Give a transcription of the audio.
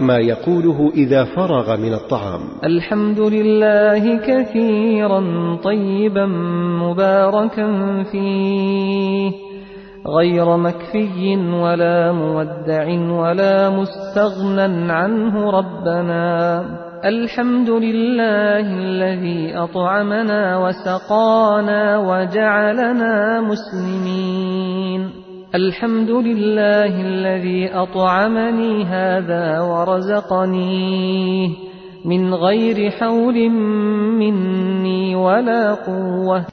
ما يقوله إذا فرغ من الطعام. الحمد لله كثيرا طيبا مباركا فيه. غير مكفي ولا مودع ولا مستغنى عنه ربنا. الحمد لله الذي أطعمنا وسقانا وجعلنا مسلمين. الحمد لله الذي أطعمني هذا ورزقنيه من غير حول مني ولا قوة.